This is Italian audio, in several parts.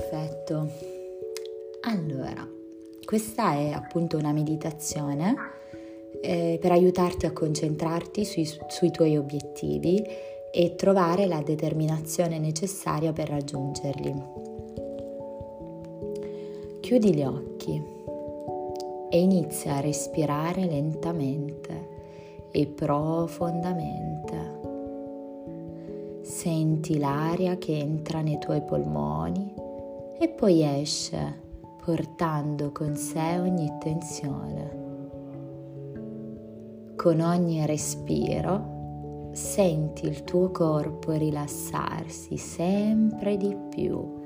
Perfetto. Allora, questa è appunto una meditazione eh, per aiutarti a concentrarti sui, sui tuoi obiettivi e trovare la determinazione necessaria per raggiungerli. Chiudi gli occhi e inizia a respirare lentamente e profondamente. Senti l'aria che entra nei tuoi polmoni e poi esce portando con sé ogni tensione. Con ogni respiro senti il tuo corpo rilassarsi sempre di più,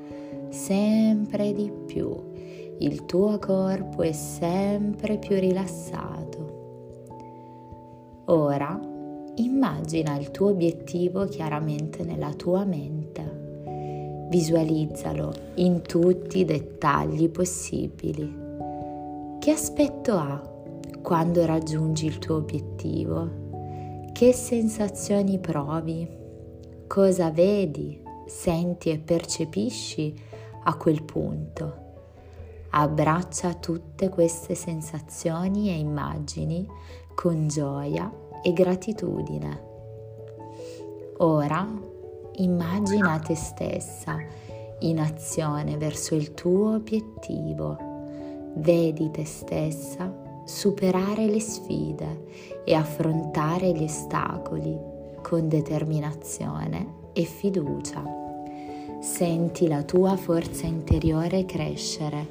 sempre di più. Il tuo corpo è sempre più rilassato. Ora immagina il tuo obiettivo chiaramente nella tua mente Visualizzalo in tutti i dettagli possibili. Che aspetto ha quando raggiungi il tuo obiettivo? Che sensazioni provi? Cosa vedi, senti e percepisci a quel punto? Abbraccia tutte queste sensazioni e immagini con gioia e gratitudine. Ora Immagina te stessa in azione verso il tuo obiettivo. Vedi te stessa superare le sfide e affrontare gli ostacoli con determinazione e fiducia. Senti la tua forza interiore crescere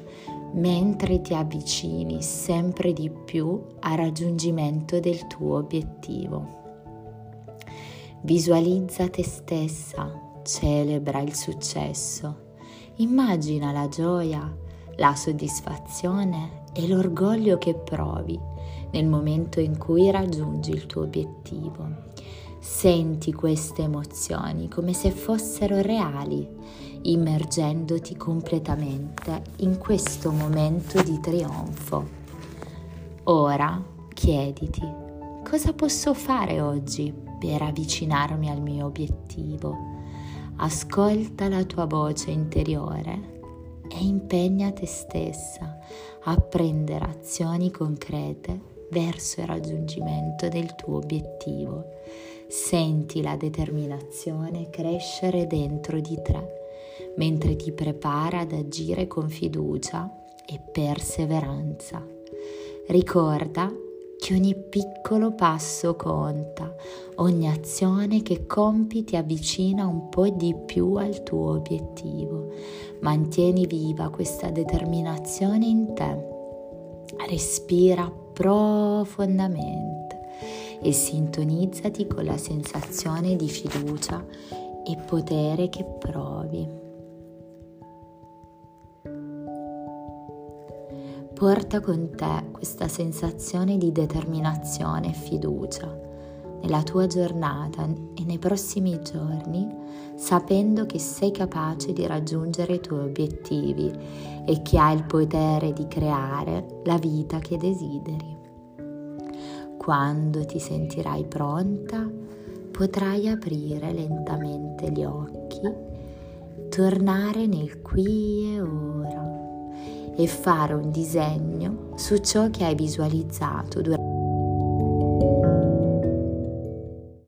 mentre ti avvicini sempre di più al raggiungimento del tuo obiettivo. Visualizza te stessa, celebra il successo, immagina la gioia, la soddisfazione e l'orgoglio che provi nel momento in cui raggiungi il tuo obiettivo. Senti queste emozioni come se fossero reali, immergendoti completamente in questo momento di trionfo. Ora chiediti, cosa posso fare oggi per avvicinarmi al mio obiettivo. Ascolta la tua voce interiore e impegna te stessa a prendere azioni concrete verso il raggiungimento del tuo obiettivo. Senti la determinazione crescere dentro di te mentre ti prepara ad agire con fiducia e perseveranza. Ricorda che ogni piccolo passo conta, ogni azione che compi ti avvicina un po' di più al tuo obiettivo. Mantieni viva questa determinazione in te. Respira profondamente e sintonizzati con la sensazione di fiducia e potere che provi. Porta con te questa sensazione di determinazione e fiducia nella tua giornata e nei prossimi giorni, sapendo che sei capace di raggiungere i tuoi obiettivi e che hai il potere di creare la vita che desideri. Quando ti sentirai pronta, potrai aprire lentamente gli occhi, tornare nel qui e ora e fare un disegno su ciò che hai visualizzato durante